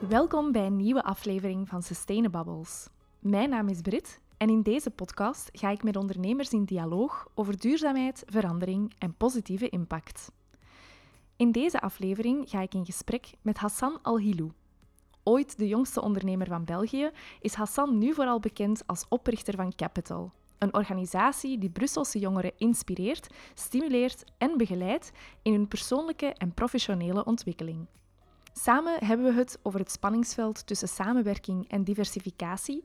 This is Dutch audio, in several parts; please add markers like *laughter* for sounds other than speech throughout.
Welkom bij een nieuwe aflevering van Sustainabubbles. Mijn naam is Brit en in deze podcast ga ik met ondernemers in dialoog over duurzaamheid, verandering en positieve impact. In deze aflevering ga ik in gesprek met Hassan Al-Hilou. Ooit de jongste ondernemer van België, is Hassan nu vooral bekend als oprichter van Capital, een organisatie die Brusselse jongeren inspireert, stimuleert en begeleidt in hun persoonlijke en professionele ontwikkeling. Samen hebben we het over het spanningsveld tussen samenwerking en diversificatie,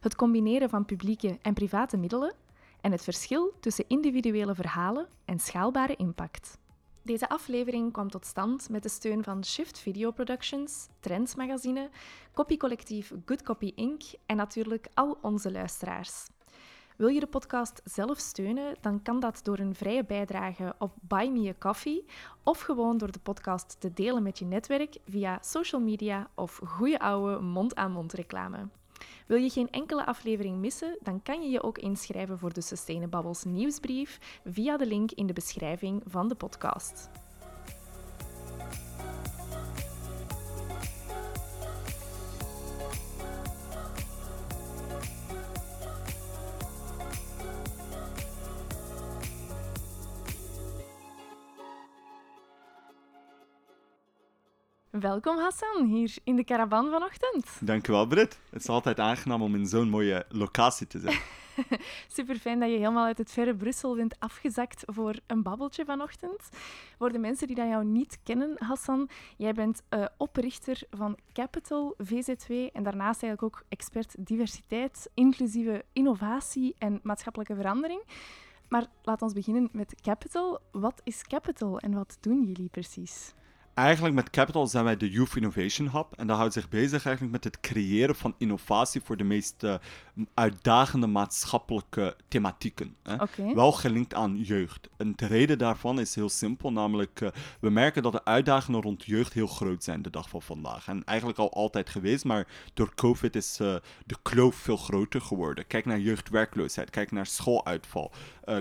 het combineren van publieke en private middelen en het verschil tussen individuele verhalen en schaalbare impact. Deze aflevering kwam tot stand met de steun van Shift Video Productions, Trends Magazine, copycollectief Good Copy Inc. en natuurlijk al onze luisteraars. Wil je de podcast zelf steunen, dan kan dat door een vrije bijdrage op Buy Me a Coffee of gewoon door de podcast te delen met je netwerk via social media of goede oude mond-aan-mond reclame. Wil je geen enkele aflevering missen, dan kan je je ook inschrijven voor de Sustainabubbles nieuwsbrief via de link in de beschrijving van de podcast. Welkom Hassan, hier in de caravan vanochtend. Dankjewel Britt. Het is altijd aangenaam om in zo'n mooie locatie te zijn. *laughs* Super fijn dat je helemaal uit het verre Brussel bent afgezakt voor een babbeltje vanochtend. Voor de mensen die dat jou niet kennen, Hassan, jij bent uh, oprichter van Capital VZW en daarnaast eigenlijk ook expert diversiteit, inclusieve innovatie en maatschappelijke verandering. Maar laat ons beginnen met Capital. Wat is Capital en wat doen jullie precies? Eigenlijk met Capital zijn wij de Youth Innovation Hub. En dat houdt zich bezig eigenlijk met het creëren van innovatie voor de meest uh, uitdagende maatschappelijke thematieken. Hè. Wel gelinkt aan jeugd. En de reden daarvan is heel simpel, namelijk uh, we merken dat de uitdagingen rond jeugd heel groot zijn de dag van vandaag. En eigenlijk al altijd geweest, maar door COVID is uh, de kloof veel groter geworden. Kijk naar jeugdwerkloosheid, kijk naar schooluitval,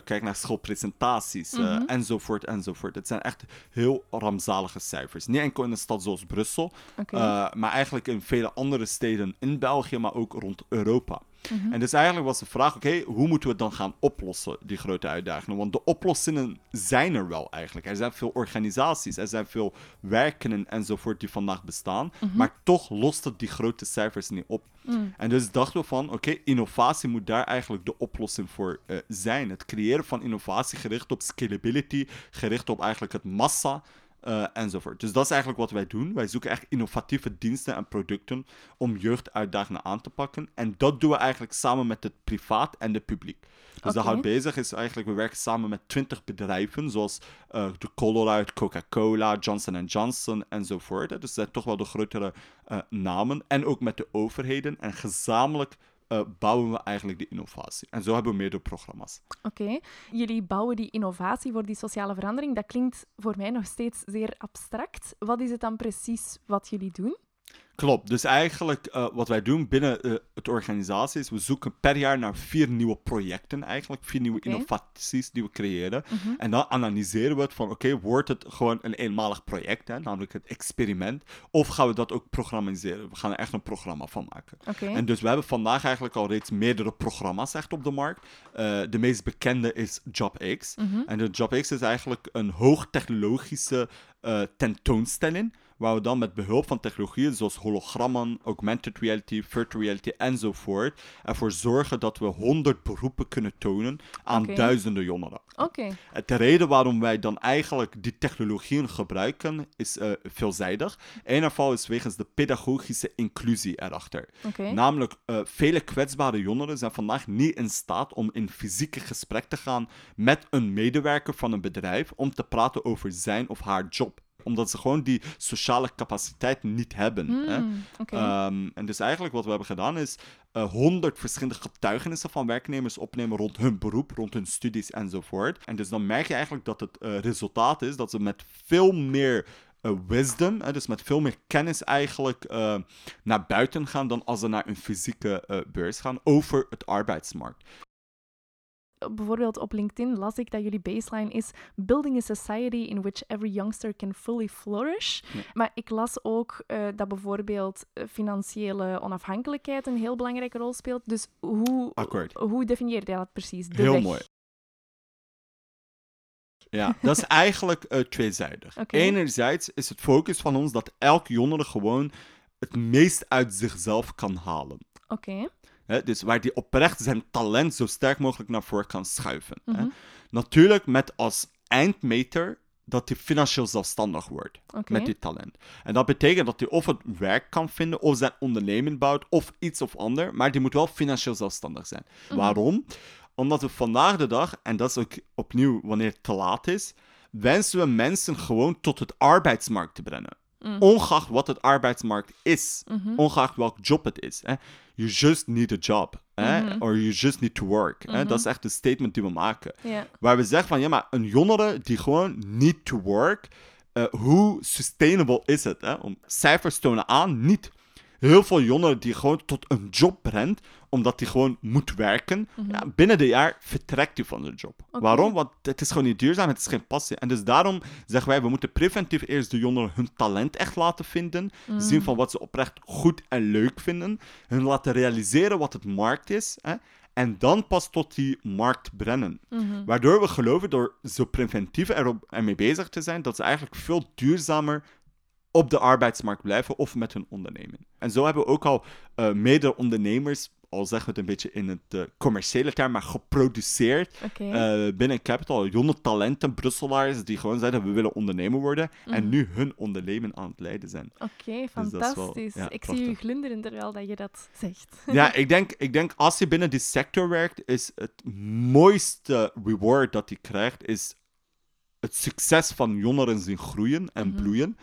kijk naar schoolpresentaties mm -hmm. enzovoort enzovoort. Het zijn echt heel rampzalige cijfers. Niet enkel in een stad zoals Brussel, uh, maar eigenlijk in vele andere steden in België, maar ook rond Europa. Mhm. En dus eigenlijk was de vraag, oké, hoe moeten we het dan gaan oplossen, die grote uitdagingen? Want de oplossingen zijn er wel eigenlijk. Er zijn veel organisaties, er zijn veel werken enzovoort die vandaag bestaan, mhm. maar toch lost het die grote cijfers niet op. Mm. En dus dachten we van, oké, innovatie moet daar eigenlijk de oplossing voor uh, zijn. Het creëren van innovatie gericht op scalability, gericht op eigenlijk het massa, uh, enzovoort. Dus dat is eigenlijk wat wij doen. Wij zoeken echt innovatieve diensten en producten om jeugduitdagingen aan te pakken. En dat doen we eigenlijk samen met het privaat en het publiek. Dus okay. dat houdt bezig is eigenlijk, we werken samen met 20 bedrijven, zoals uh, de Colorado, Coca-Cola, Johnson Johnson enzovoort. Dus dat zijn toch wel de grotere uh, namen. En ook met de overheden. En gezamenlijk uh, bouwen we eigenlijk die innovatie. En zo hebben we meerdere programma's. Oké, jullie bouwen die innovatie voor die sociale verandering. Dat klinkt voor mij nog steeds zeer abstract. Wat is het dan precies wat jullie doen? Klopt. Dus eigenlijk uh, wat wij doen binnen uh, het organisatie is, we zoeken per jaar naar vier nieuwe projecten eigenlijk, vier nieuwe okay. innovaties die we creëren. Mm -hmm. En dan analyseren we het van, oké, okay, wordt het gewoon een eenmalig project, hè, namelijk het experiment, of gaan we dat ook programmeren? We gaan er echt een programma van maken. Okay. En dus we hebben vandaag eigenlijk al reeds meerdere programma's echt op de markt. Uh, de meest bekende is JobX. Mm -hmm. En de JobX is eigenlijk een hoogtechnologische tentoonstelling waar we dan met behulp van technologieën zoals hologrammen, augmented reality, virtual reality enzovoort ervoor zorgen dat we honderd beroepen kunnen tonen aan okay. duizenden jongeren. Okay. De reden waarom wij dan eigenlijk die technologieën gebruiken is uh, veelzijdig. Een ervan is wegens de pedagogische inclusie erachter. Okay. Namelijk, uh, vele kwetsbare jongeren zijn vandaag niet in staat om in fysieke gesprek te gaan met een medewerker van een bedrijf om te praten over zijn of haar job omdat ze gewoon die sociale capaciteit niet hebben. Mm, hè? Okay. Um, en dus eigenlijk wat we hebben gedaan is honderd uh, verschillende getuigenissen van werknemers opnemen rond hun beroep, rond hun studies enzovoort. En dus dan merk je eigenlijk dat het uh, resultaat is dat ze met veel meer uh, wisdom, hè, dus met veel meer kennis eigenlijk uh, naar buiten gaan dan als ze naar een fysieke uh, beurs gaan over het arbeidsmarkt. Bijvoorbeeld op LinkedIn las ik dat jullie baseline is building a society in which every youngster can fully flourish. Maar ik las ook uh, dat bijvoorbeeld financiële onafhankelijkheid een heel belangrijke rol speelt. Dus hoe, hoe definieer jij dat precies? De heel mooi. Ja, dat is eigenlijk uh, tweezijdig. Enerzijds is het focus van ons dat elk jongere gewoon het meest uit zichzelf kan halen. Oké. Dus waar die oprecht zijn talent zo sterk mogelijk naar voren kan schuiven. hè? Mhm. Natuurlijk met als eindmeter dat hij financieel zelfstandig wordt met dit talent. En dat betekent dat hij of het werk kan vinden, of zijn onderneming bouwt, of iets of ander, maar die moet wel financieel zelfstandig zijn. Mhm. Waarom? Omdat we vandaag de dag, en dat is ook opnieuw wanneer het te laat is, wensen we mensen gewoon tot het arbeidsmarkt te brengen. Mm. Ongeacht wat het arbeidsmarkt is, mm ongeacht welk job het is. Hè. You just need a job. Hè? Mhm. Or you just need to work. Hè. Dat is mhm. echt de statement die we maken. Waar we zeggen van, ja, maar een jongere die gewoon need to work, uh, hoe sustainable is het? Hè? Om cijfers tonen aan, niet heel veel jongeren die gewoon tot een job brengt, omdat hij gewoon moet werken. Mhm. ja, binnen de jaar vertrekt hij van de job. Waarom? Want het is gewoon niet duurzaam, het is geen passie. En dus daarom zeggen wij, we moeten preventief eerst de jongeren hun talent echt laten vinden. Mhm. Zien van wat ze oprecht goed en leuk vinden. Hun laten realiseren wat het markt is. Hè? En dan pas tot die markt brengen. Mhm. Waardoor we geloven, door zo preventief erop mee bezig te zijn, dat ze eigenlijk veel duurzamer op de arbeidsmarkt blijven of met hun onderneming. En zo hebben we ook al uh, mede-ondernemers, al zeggen we het een beetje in het uh, commerciële term, maar geproduceerd okay. uh, binnen Capital. Jonge talenten, Brusselaars, die gewoon zeiden we willen ondernemer worden en mhm. nu hun onderneming aan het leiden zijn. Oké, dus fantastisch. ik zie je glunderen terwijl dat je dat zegt. ja, *laughs* ik denk, ik denk als je binnen die sector werkt, is het mooiste reward dat je krijgt, is het succes van jongeren zien groeien en mhm. bloeien.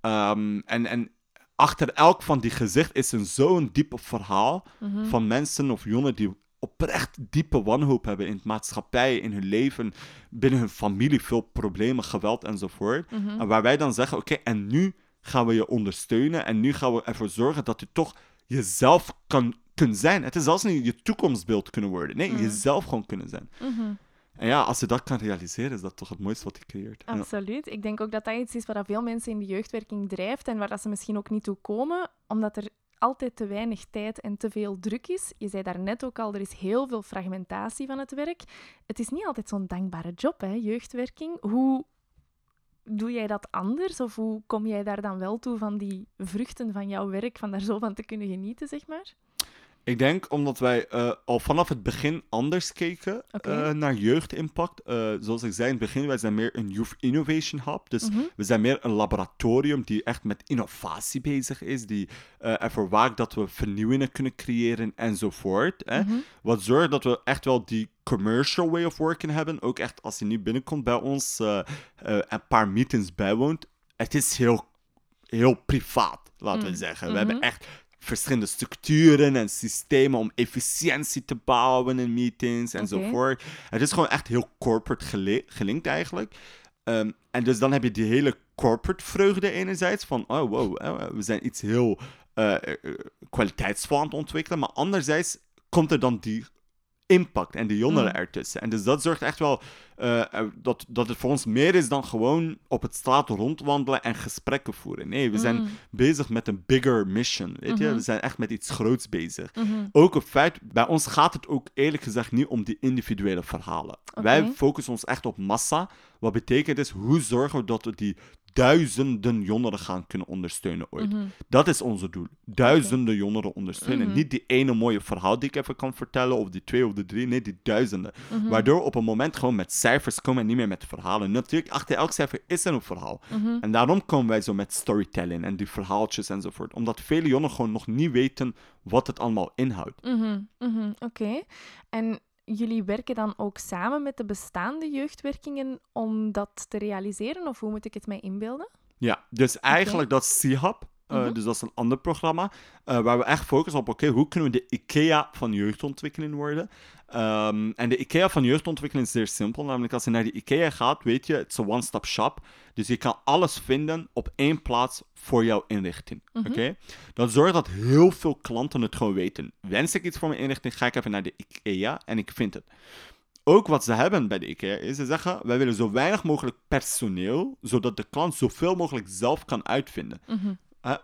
Ehm, en, en achter elk van die gezicht is een zo'n diep verhaal mhm. van mensen of jongeren die oprecht diepe wanhoop hebben in het maatschappij, in hun leven, binnen hun familie, veel problemen, geweld enzovoort. En waar wij dan zeggen, oké, en nu gaan we je ondersteunen en nu gaan we ervoor zorgen dat je toch jezelf kan kunnen zijn. Het is zelfs niet je toekomstbeeld kunnen worden. Nee, jezelf gewoon kunnen zijn. En ja, als je dat kan realiseren, is dat toch het mooiste wat je creëert. Absoluut. Ik denk ook dat dat iets is waar veel mensen in de jeugdwerking drijft en waar ze misschien ook niet toe komen, omdat er altijd te weinig tijd en te veel druk is. Je zei daarnet ook al, er is heel veel fragmentatie van het werk. Het is niet altijd zo'n dankbare job, hè, jeugdwerking. Hoe doe jij dat anders? Of hoe kom jij daar dan wel toe van die vruchten van jouw werk, van daar zo van te kunnen genieten, zeg maar? Ik denk omdat wij uh, al vanaf het begin anders keken okay. uh, naar jeugdimpact. Uh, zoals ik zei in het begin, wij zijn meer een Youth Innovation Hub. Dus mm -hmm. we zijn meer een laboratorium die echt met innovatie bezig is. Die ervoor waakt dat we vernieuwingen kunnen creëren enzovoort. Hè. Mm -hmm. Wat zorgt dat we echt wel die commercial way of working hebben. Ook echt als je nu binnenkomt bij ons, een paar meetings bijwoont. Het is heel, heel privaat, laten we mhm. zeggen. We hebben mhm. echt verschillende structuren en systemen om efficiëntie te bouwen in meetings enzovoort. Okay. Het is gewoon echt heel corporate gelinkt eigenlijk. Um, en dus dan heb je die hele corporate vreugde enerzijds van, oh wow, we zijn iets heel uh, kwaliteitsvol aan het ontwikkelen. Maar anderzijds komt er dan die impact en de jongeren mm. ertussen. En dus dat zorgt echt wel uh, dat, dat het voor ons meer is dan gewoon op het straat rondwandelen en gesprekken voeren. Nee, we zijn mm. bezig met een bigger mission. Weet je? Mhm. We zijn echt met iets groots bezig. Mhm. Ook op feit, bij ons gaat het ook eerlijk gezegd niet om die individuele verhalen. Wij focussen ons echt op massa. Wat betekent is, hoe zorgen we dat we die duizenden jongeren gaan kunnen ondersteunen ooit. Mhm. Dat is onze doel. Duizenden jongeren ondersteunen. Mhm. Niet die ene mooie verhaal die ik even kan vertellen, of die twee of de drie. Nee, die duizenden. Mhm. Waardoor op een moment gewoon met cijfers komen en niet meer met verhalen. Natuurlijk, achter elk cijfer is er een verhaal. En daarom komen wij zo met storytelling en die verhaaltjes enzovoort. Omdat vele jongeren gewoon nog niet weten wat het allemaal inhoudt. Oké. En jullie werken dan ook samen met de bestaande jeugdwerkingen om dat te realiseren? Of hoe moet ik het mij inbeelden? Ja, dus eigenlijk dat C-Hub. Uh, Dus dat is een ander programma uh, waar we echt focussen op, oké, hoe kunnen we de IKEA van jeugdontwikkeling worden? Um, en de IKEA van jeugdontwikkeling is zeer simpel. Namelijk, als je naar de IKEA gaat, weet je, het is een one-stop shop. Dus je kan alles vinden op één plaats voor jouw inrichting. Mm Oké? Dat zorgt dat heel veel klanten het gewoon weten. Wens ik iets voor mijn inrichting, ga ik even naar de IKEA en ik vind het. ook wat ze hebben bij de IKEA is, ze zeggen, wij willen zo weinig mogelijk personeel, zodat de klant zoveel mogelijk zelf kan uitvinden.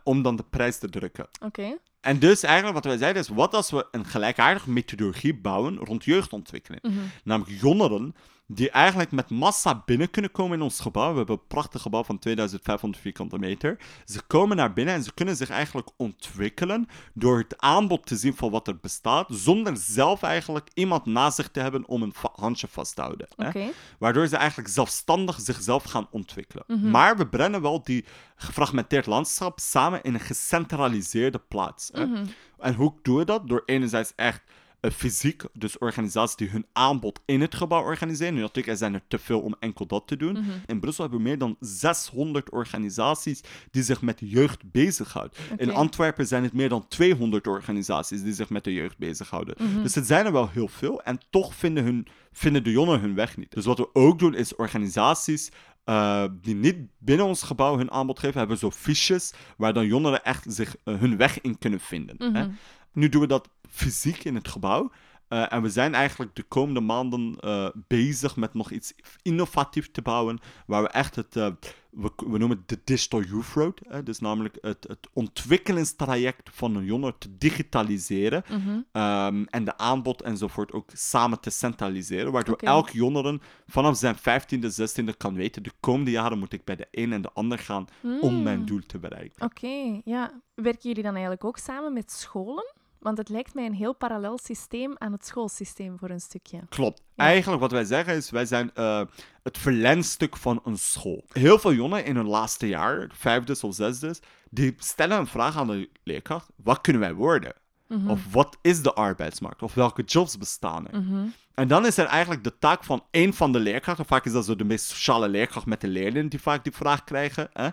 Om dan de prijs te drukken. Oké. En dus eigenlijk wat wij zeiden is, wat als we een gelijkaardige methodologie bouwen rond jeugdontwikkeling? Mhm. Namelijk jongeren die eigenlijk met massa binnen kunnen komen in ons gebouw. We hebben een prachtig gebouw van 2500 vierkante meter. Ze komen naar binnen en ze kunnen zich eigenlijk ontwikkelen door het aanbod te zien van wat er bestaat, zonder zelf eigenlijk iemand naast zich te hebben om een handje vast te houden. Hè? Waardoor ze eigenlijk zelfstandig zichzelf gaan ontwikkelen. Mhm. Maar we brengen wel die gefragmenteerd landschap samen in een gecentraliseerde plaats. Hè? Mhm. En hoe doen we dat? Door enerzijds echt fysiek, dus organisaties die hun aanbod in het gebouw organiseren. Nu natuurlijk, zijn er te veel om enkel dat te doen. Mhm. In Brussel hebben we meer dan 600 organisaties die zich met jeugd bezighouden. In Antwerpen zijn het meer dan 200 organisaties die zich met de jeugd bezighouden. Mm Dus het zijn er wel heel veel en toch vinden, hun, vinden de jongeren hun weg niet. Dus wat we ook doen is organisaties uh, die niet binnen ons gebouw hun aanbod geven, hebben zo fiches waar dan jongeren echt zich uh, hun weg in kunnen vinden. hè? Nu doen we dat fysiek in het gebouw. Uh, en we zijn eigenlijk de komende maanden uh, bezig met nog iets innovatiefs te bouwen. Waar we echt het, uh, we, we, noemen het de Digital Youth Road. Hè, dus namelijk het, het ontwikkelingstraject van een jongere te digitaliseren. Mm -hmm. um, en de aanbod enzovoort ook samen te centraliseren. Waardoor okay. elk jongere vanaf zijn 15e, 16e kan weten: de komende jaren moet ik bij de een en de ander gaan mm. om mijn doel te bereiken. Oké, okay, ja. Werken jullie dan eigenlijk ook samen met scholen? Want het lijkt mij een heel parallel systeem aan het schoolsysteem voor een stukje. Klopt. Eigenlijk wat wij zeggen is, wij zijn uh, het verlenstuk van een school. Heel veel jongeren in hun laatste jaar, vijfde of zesde, die stellen een vraag aan de leerkracht. Wat kunnen wij worden? Mhm. Of wat is de arbeidsmarkt? Of welke jobs bestaan er? Mhm. En dan is er eigenlijk de taak van één van de leerkrachten. Vaak is dat zo de meest sociale leerkracht met de leerlingen die vaak die vraag krijgen. Hè?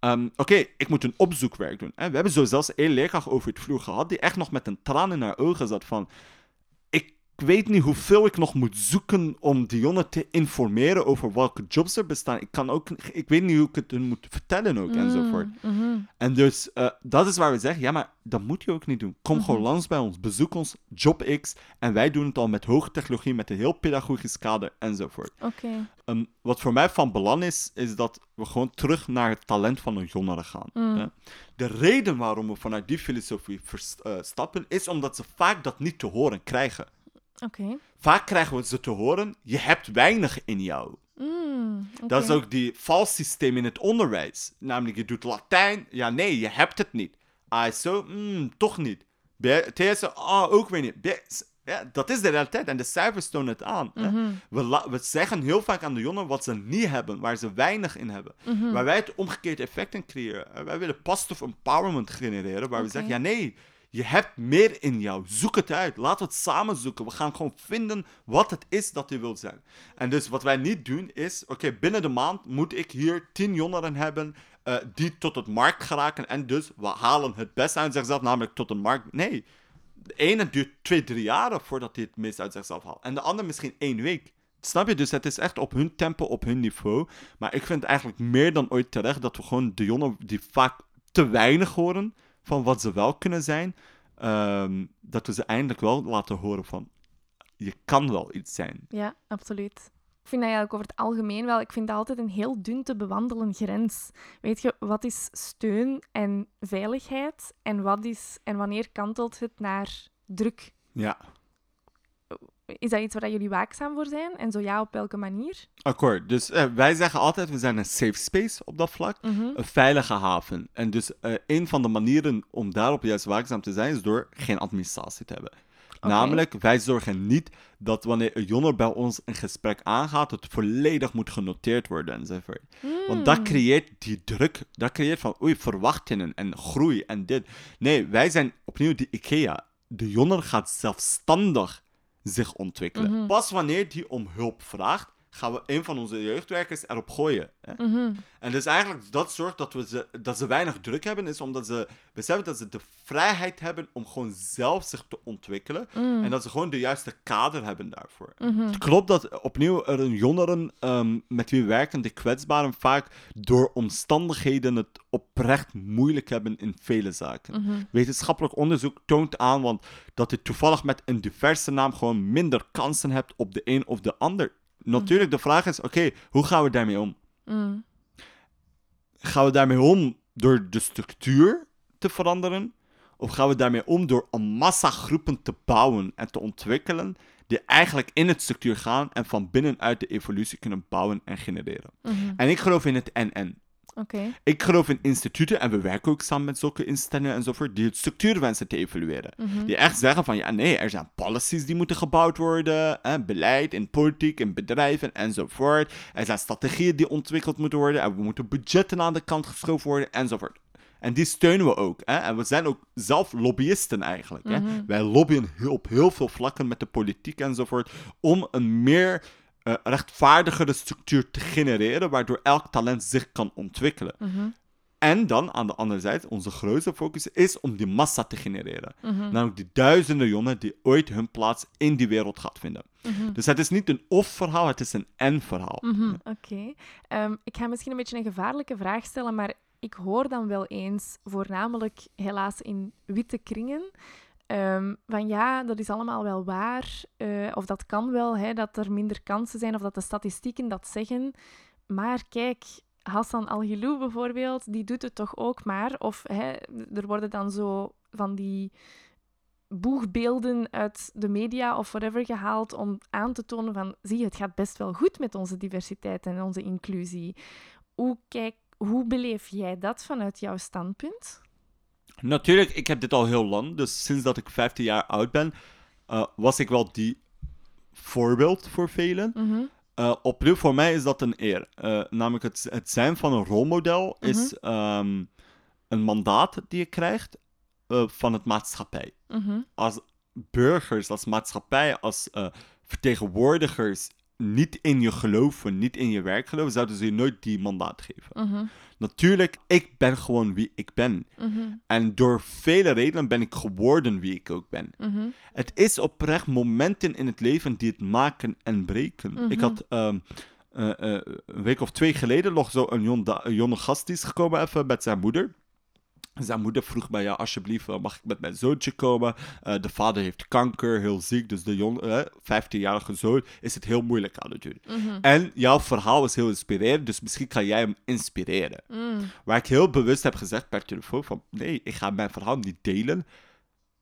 Um, Oké, ik moet een opzoekwerk doen. Hè? We hebben zo zelfs één leerkracht over het vloer gehad die echt nog met een traan in haar ogen zat van... Ik weet niet hoeveel ik nog moet zoeken om Dionne te informeren over welke jobs er bestaan. Ik, kan ook, ik weet niet hoe ik het hun moet vertellen ook, mm, enzovoort. Mhm. En dus, uh, dat is waar we zeggen, ja, maar dat moet je ook niet doen. Kom gewoon mhm. langs bij ons, bezoek ons, JobX. En wij doen het al met hoge technologie, met een heel pedagogisch kader, enzovoort. Um, wat voor mij van belang is, is dat we gewoon terug naar het talent van een jongere gaan. Mm. De reden waarom we vanuit die filosofie uh, stappen, is omdat ze vaak dat niet te horen krijgen. Vaak krijgen we ze te horen, je hebt weinig in jou. Mm, Dat is ook die vals systeem in het onderwijs. Namelijk, je doet Latijn, ja nee, je hebt het niet. Zo, mm, toch niet. TS, ah, ook weer niet. Ja, dat is de realiteit en de cijfers tonen het aan. Mhm. we, we, zeggen heel vaak aan de jongeren wat ze niet hebben, waar ze weinig in hebben. Mm Waar wij het omgekeerde effect in creëren. Wij willen positive empowerment genereren, waar we zeggen, ja nee, je hebt meer in jou. Zoek het uit. Laten we het samen zoeken. We gaan gewoon vinden wat het is dat je wilt zijn. En dus wat wij niet doen is: oké, binnen de maand moet ik hier tien jongeren hebben uh, die tot het markt geraken. En dus we halen het beste uit zichzelf, namelijk tot een markt. Nee. De ene duurt twee, drie jaren voordat hij het meest uit zichzelf haalt. En de andere misschien één week. Snap je? Dus het is echt op hun tempo, op hun niveau. Maar ik vind eigenlijk meer dan ooit terecht dat we gewoon de jongeren die vaak te weinig horen van wat ze wel kunnen zijn, ehm, dat we ze eindelijk wel laten horen van je kan wel iets zijn. Ja, absoluut. Ik vind dat eigenlijk over het algemeen wel, ik vind dat altijd een heel dun te bewandelen grens. Weet je, wat is steun en veiligheid en, wat is, en wanneer kantelt het naar druk? Ja. Is dat iets waar jullie waakzaam voor zijn? En zo ja, op welke manier? Akkoord. Dus uh, wij zeggen altijd, we zijn een safe space op dat vlak. Mhm. Een veilige haven. En dus uh, een van de manieren om daarop juist waakzaam te zijn, is door geen administratie te hebben. Namelijk, wij zorgen niet dat wanneer een jonger bij ons een gesprek aangaat, het volledig moet genoteerd worden enzovoort. Mm. Want dat hmm. creëert die druk, dat creëert van oei, verwachtingen en groei en dit. Nee, wij zijn opnieuw de IKEA. De jonger gaat zelfstandig zich ontwikkelen. Mhm. Pas wanneer hij om hulp vraagt, gaan we een van onze jeugdwerkers erop gooien. Hè? Mhm. En dus eigenlijk dat zorgt dat, we ze, dat ze weinig druk hebben, is omdat ze beseffen dat ze de vrijheid hebben om gewoon zelf zich te ontwikkelen. Mm. En dat ze gewoon de juiste kader hebben daarvoor. Mhm. Het klopt dat opnieuw er een jongeren um, met wie werken, die kwetsbaren, vaak door omstandigheden het oprecht moeilijk hebben in vele zaken. Mhm. Wetenschappelijk onderzoek toont aan want dat je toevallig met een diverse naam gewoon minder kansen hebt op de een of de ander natuurlijk, de vraag is: oké, hoe gaan we daarmee om? Mm. Gaan we daarmee om door de structuur te veranderen? Of gaan we daarmee om door een massa groepen te bouwen en te ontwikkelen die eigenlijk in het structuur gaan en van binnenuit de evolutie kunnen bouwen en genereren? Mhm. En ik geloof in het en-en. Ik geloof in instituten en we werken ook samen met zulke instellingen enzovoort die het structuur wensen te evalueren. Mhm. Die echt zeggen van ja, nee, er zijn policies die moeten gebouwd worden, hè, beleid in politiek, in bedrijven enzovoort. Er zijn strategieën die ontwikkeld moeten worden en we moeten budgetten aan de kant geschoven worden enzovoort. En die steunen we ook. Hè? En we zijn ook zelf lobbyisten eigenlijk. hè? Mhm. Wij lobbyen op heel veel vlakken met de politiek enzovoort om een meer uh, rechtvaardigere structuur te genereren, waardoor elk talent zich kan ontwikkelen. Mhm. En dan aan de andere zijde, onze grootste focus is om die massa te genereren. Mhm. Namelijk die duizenden jongen die ooit hun plaats in die wereld gaat vinden. Mhm. Dus het is niet een of-verhaal, het is een en-verhaal. Oké. Ehm, ik ga misschien een beetje een gevaarlijke vraag stellen, maar ik hoor dan wel eens, voornamelijk helaas in witte kringen, Um, van ja, dat is allemaal wel waar, uh, of dat kan wel, hè, dat er minder kansen zijn, of dat de statistieken dat zeggen. Maar kijk, Hassan Al-Gilou bijvoorbeeld, die doet het toch ook maar. Of hè, er worden dan zo van die boegbeelden uit de media of whatever gehaald om aan te tonen van, zie je, het gaat best wel goed met onze diversiteit en onze inclusie. Hoe, kijk, hoe beleef jij dat vanuit jouw standpunt? Natuurlijk, ik heb dit al heel lang. Dus sinds dat ik 15 jaar oud ben, uh, was ik wel die voorbeeld voor velen. Mm -hmm. uh, opnieuw, voor mij is dat een eer. Uh, namelijk het, het zijn van een rolmodel is mm -hmm. um, een mandaat die je krijgt van het maatschappij. Mm -hmm. Als burgers, als maatschappij, als vertegenwoordigers niet in je geloven, niet in je werk geloven, zouden ze je nooit die mandaat geven. Mhm. Natuurlijk, ik ben gewoon wie ik ben. Mhm. En door vele redenen ben ik geworden wie ik ook ben. Mhm. Het is oprecht momenten in het leven die het maken en breken. Ik had um, uh, uh, een week of twee geleden nog zo een, een jonge gast die is gekomen even met zijn moeder. Zijn moeder vroeg mij, ja, alsjeblieft, mag ik met mijn zoontje komen? Uh, de vader heeft kanker, heel ziek, dus de jong, uh, 15-jarige zoon is het heel moeilijk aan het doen. Mm En jouw verhaal is heel inspirerend, dus misschien kan jij hem inspireren. Mm. Waar ik heel bewust heb gezegd per telefoon van, nee, ik ga mijn verhaal niet delen,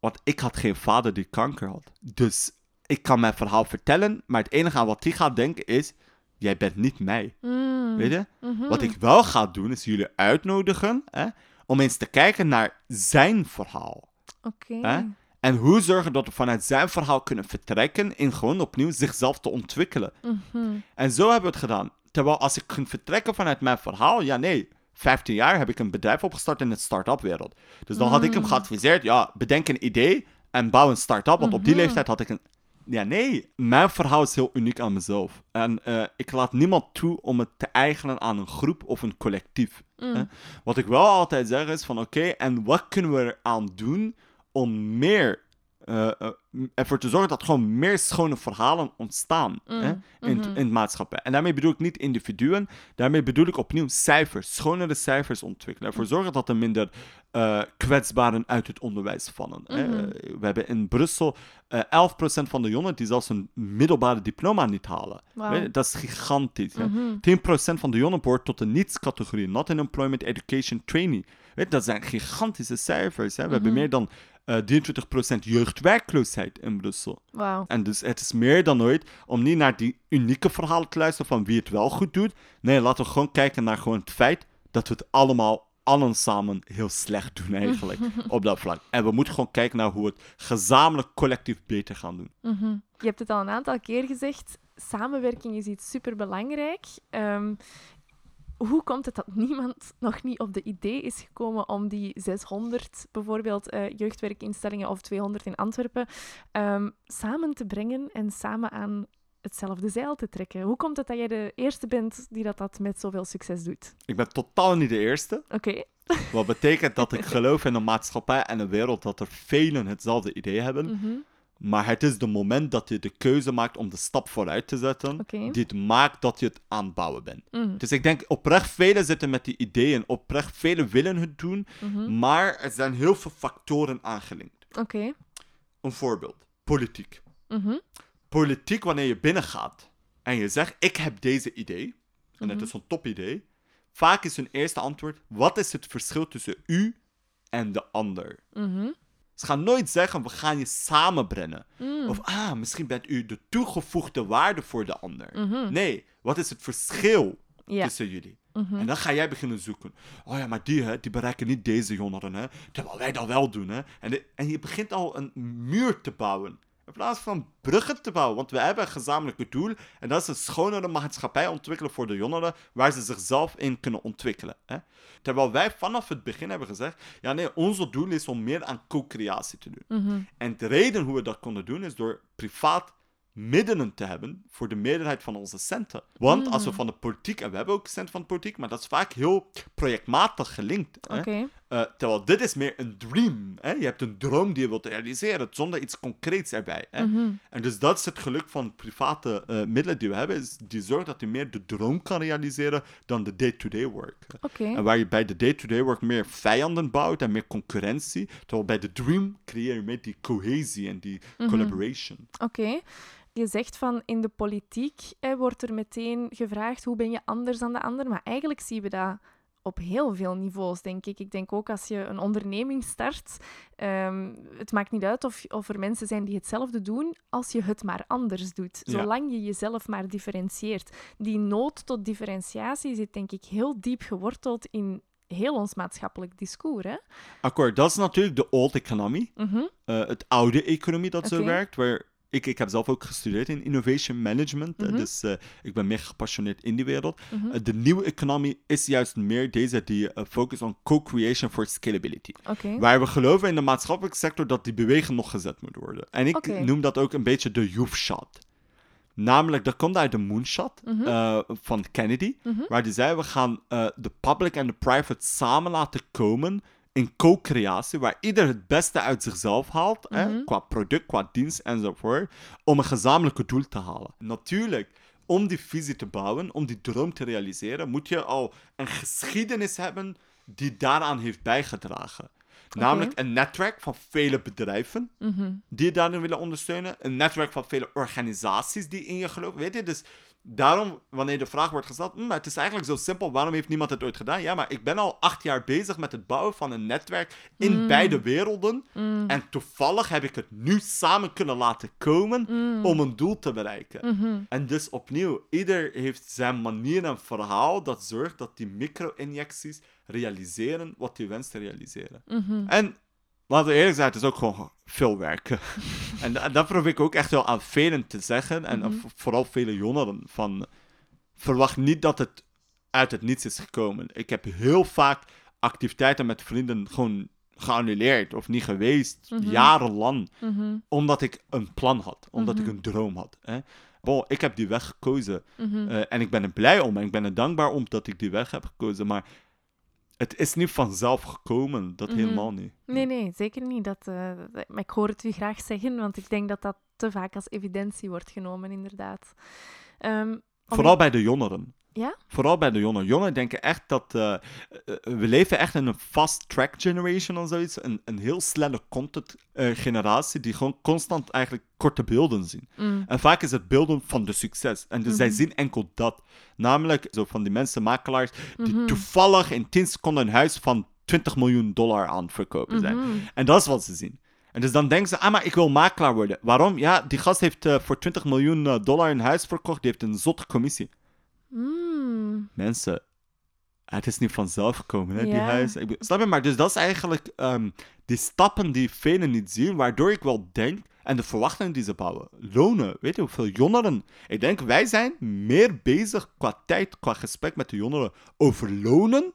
want ik had geen vader die kanker had. Dus ik kan mijn verhaal vertellen, maar het enige aan wat hij gaat denken is, jij bent niet mij. Mm. Weet je? -hmm. Wat ik wel ga doen, is jullie uitnodigen, hè, om eens te kijken naar zijn verhaal. Oké. En hoe zorgen dat we vanuit zijn verhaal kunnen vertrekken in gewoon opnieuw zichzelf te ontwikkelen. Mm En zo hebben we het gedaan. Terwijl als ik ging vertrekken vanuit mijn verhaal, ja nee, 15 jaar heb ik een bedrijf opgestart in de start-up wereld. Dus dan had ik hem mm. geadviseerd, ja, bedenk een idee en bouw een start-up. Want op die mhm. leeftijd had ik een ja, nee. Mijn verhaal is heel uniek aan mezelf. En uh, ik laat niemand toe om het te eigenen aan een groep of een collectief. Mm. Wat ik wel altijd zeg is van oké, en wat kunnen we eraan doen om meer uh, uh, ervoor te zorgen dat gewoon meer schone verhalen ontstaan mm, hè, in, mm-hmm. in het maatschappij. En daarmee bedoel ik niet individuen, daarmee bedoel ik opnieuw cijfers, schonere cijfers ontwikkelen. Ervoor zorgen dat er minder uh, kwetsbaren uit het onderwijs vallen. hè. Mm-hmm. we hebben in Brussel 11% van de jongeren die zelfs een middelbare diploma niet halen. Wow. Dat is gigantisch. Mm-hmm. 10% van de jongeren behoort tot de niets-categorie, not in employment, education, training. Weet, dat zijn gigantische cijfers. Hè. We hebben meer dan uh, eh, 23% jeugdwerkloosheid in Brussel. Wow. En dus het is meer dan ooit om niet naar die unieke verhalen te luisteren van wie het wel goed doet. Nee, laten we gewoon kijken naar gewoon het feit dat we het allemaal allen samen heel slecht doen eigenlijk *laughs* op dat vlak. En we moeten gewoon kijken naar hoe we het gezamenlijk collectief beter gaan doen. Mhm. Je hebt het al een aantal keer gezegd, samenwerking is iets superbelangrijk. Um, hoe komt het dat niemand *laughs* nog niet op de idee is gekomen om die 600 bijvoorbeeld uh, jeugdwerkinstellingen of 200 in Antwerpen um, samen te brengen en samen aan hetzelfde zeil te trekken. Hoe komt het dat jij de eerste bent die dat, dat met zoveel succes doet? Ik ben totaal niet de eerste. Oké. Wat betekent dat ik *laughs* geloof in een maatschappij en een wereld dat er velen hetzelfde idee hebben. Mhm. Maar het is de moment dat je de keuze maakt om de stap vooruit te zetten, die het maakt dat je het aanbouwen bent. Mhm. Dus ik denk oprecht velen zitten met die ideeën, oprecht velen willen het doen, mhm. maar er zijn heel veel factoren aangelinkt. Oké. Een voorbeeld, politiek. Politiek, wanneer je binnengaat en je zegt, ik heb deze idee, en het is een topidee, Vaak is hun eerste antwoord: wat is het verschil tussen u en de ander? Mhm. Ze gaan nooit zeggen: we gaan je samenbrengen. Mm. Of ah, misschien bent u de toegevoegde waarde voor de ander. Mhm. Nee, wat is het verschil tussen jullie? Mhm. En dan ga jij beginnen zoeken. Oh ja, maar die, hè, die bereiken niet deze jongeren, hè, terwijl wij dat wel doen. Hè. En, en je begint al een muur te bouwen. In plaats van bruggen te bouwen. Want we hebben een gezamenlijk doel. En dat is een schonere maatschappij ontwikkelen voor de jongeren. Waar ze zichzelf in kunnen ontwikkelen. Hè? Terwijl wij vanaf het begin hebben gezegd. Ja, nee, ons doel is om meer aan co-creatie te doen. Mhm. En de reden hoe we dat konden doen is door privaat middelen te hebben voor de meerderheid van onze centen. Want als we mm. van de politiek, en we hebben ook centen van de politiek, maar dat is vaak heel projectmatig gelinkt. Hè? Uh, terwijl dit is meer een dream. Hè? Je hebt een droom die je wilt realiseren, zonder iets concreets erbij. Hè? Mhm. En dus dat is het geluk van private uh, middelen die we hebben, is die zorgt dat je meer de droom kan realiseren dan de day-to-day work. Okay. En waar je bij de day-to-day work meer vijanden bouwt en meer concurrentie, terwijl bij de dream creëer je meer die cohesie en die mm collaboration. Oké je zegt van in de politiek hè, wordt er meteen gevraagd hoe ben je anders dan de ander. Maar eigenlijk zien we dat op heel veel niveaus, denk ik. Ik denk ook als je een onderneming start, um, het maakt niet uit of, of er mensen zijn die hetzelfde doen, als je het maar anders doet. Zolang je jezelf maar differentieert. Die nood tot differentiatie zit, denk ik, heel diep geworteld in heel ons maatschappelijk discours. Hè? Akkoord, dat is natuurlijk de old economy. Mhm. Eh, het oude economie dat zo werkt, waar ik, ik heb zelf ook gestudeerd in innovation management. Mhm. Dus uh, ik ben meer gepassioneerd in die wereld. Mhm. Eh, de nieuwe economie is juist meer deze die uh, focus on co-creation for scalability. Okay. Waar we geloven in de maatschappelijke sector dat die beweging nog gezet moet worden. En ik noem dat ook een beetje de youth shot. Namelijk, dat komt uit de moonshot mm van Kennedy. Mhm. Waar die zei, we gaan de public en de private samen laten komen in co-creatie, waar ieder het beste uit zichzelf haalt, hè, mhm. qua product, qua dienst enzovoort, om een gezamenlijke doel te halen. Natuurlijk, om die visie te bouwen, om die droom te realiseren, moet je al een geschiedenis hebben die daaraan heeft bijgedragen. Namelijk een netwerk van vele bedrijven mhm. die je daarin willen ondersteunen. Een netwerk van vele organisaties die in je geloven. Weet je, dus daarom, wanneer de vraag wordt gesteld, hm, het is eigenlijk zo simpel, waarom heeft niemand het ooit gedaan? Ja, maar ik ben al acht jaar bezig met het bouwen van een netwerk in mm. beide werelden. Mm. En toevallig heb ik het nu samen kunnen laten komen mm. om een doel te bereiken. Mhm. En dus opnieuw, ieder heeft zijn manier en verhaal dat zorgt dat die micro-injecties realiseren wat je wenst te realiseren. Mhm. En Laten we eerlijk zijn, het is ook gewoon veel werken. *laughs* en, dat probeer ik ook echt wel aan velen te zeggen. En mhm. vooral vele jongeren. Van, verwacht niet dat het uit het niets is gekomen. Ik heb heel vaak activiteiten met vrienden gewoon geannuleerd of niet geweest. Mhm. Jarenlang. Omdat ik een plan had. Omdat ik een droom had. Hè. Ik heb die weg gekozen. Uh, en ik ben er blij om. En ik ben er dankbaar om dat ik die weg heb gekozen. Maar het is niet vanzelf gekomen, dat mhm. helemaal niet. Nee, nee, zeker niet. Dat, uh, maar ik hoor het u graag zeggen, want ik denk dat dat te vaak als evidentie wordt genomen, inderdaad. Um, Vooral bij de jongeren. Ja? Vooral bij de jongeren. Jongeren denken echt dat... Uh, we leven echt in een fast-track generation of zoiets. Een, een heel snelle content-generatie die gewoon constant eigenlijk korte beelden zien. Mm. En vaak is het beelden van de succes. En dus zij mhm. zien enkel dat. Namelijk zo van die mensen, makelaars, die mhm. toevallig in 10 seconden een huis van 20 miljoen dollar aan het verkopen zijn. Mhm. En dat is wat ze zien. En dus dan denken ze, ah, maar ik wil makelaar worden. Waarom? Ja, die gast heeft uh, voor 20 miljoen dollar een huis verkocht. Die heeft een zotte commissie. Mm. Mensen, het is niet vanzelf gekomen, hè, die huis. Ik, snap je? Maar dus dat is eigenlijk um, die stappen die velen niet zien, waardoor ik wel denk, en de verwachtingen die ze bouwen, lonen. Weet je hoeveel jongeren? Ik denk, wij zijn meer bezig qua tijd, qua gesprek met de jongeren over lonen,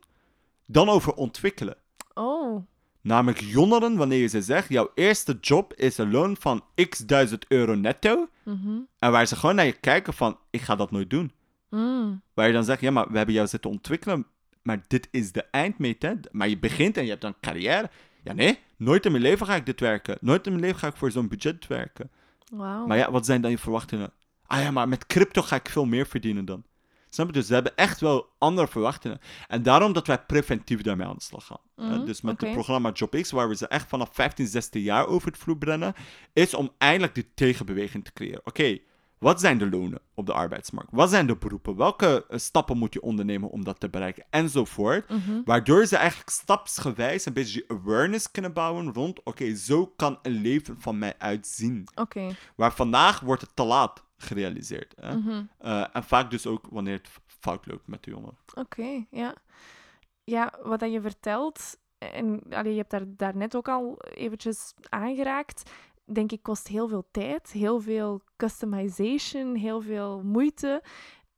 dan over ontwikkelen. Oh. Namelijk jongeren, wanneer je ze zegt, jouw eerste job is een loon van x duizend euro netto. Mhm. En waar ze gewoon naar je kijken van, ik ga dat nooit doen. Mm. Waar je dan zegt, ja, maar we hebben jou zitten ontwikkelen, maar dit is de eindmeet, hè. Maar je begint en je hebt dan carrière. Ja, nee, nooit in mijn leven ga ik dit werken. Nooit in mijn leven ga ik voor zo'n budget werken. Wow. Maar ja, wat zijn dan je verwachtingen? Ah ja, maar met crypto ga ik veel meer verdienen dan. Snap je? Dus ze hebben echt wel andere verwachtingen. En daarom dat wij preventief daarmee aan de slag gaan. Mhm, dus met het programma JobX, waar we ze echt vanaf 15, 16 jaar over het vloer brengen, is om eindelijk die tegenbeweging te creëren. Oké, wat zijn de lonen op de arbeidsmarkt? Wat zijn de beroepen? Welke eh, stappen moet je ondernemen om dat te bereiken? Enzovoort. Mhm. Waardoor ze eigenlijk stapsgewijs een beetje awareness kunnen bouwen rond: oké, zo kan een leven van mij uitzien. Oké. Waar vandaag wordt het te laat gerealiseerd. Hè? Mhm. Eh, en vaak dus ook wanneer het fout loopt met de jongeren. Oké, ja. Ja, wat dat je vertelt, en allee, je hebt daar, daar net ook al eventjes aangeraakt, denk ik kost heel veel tijd, heel veel customization, heel veel moeite.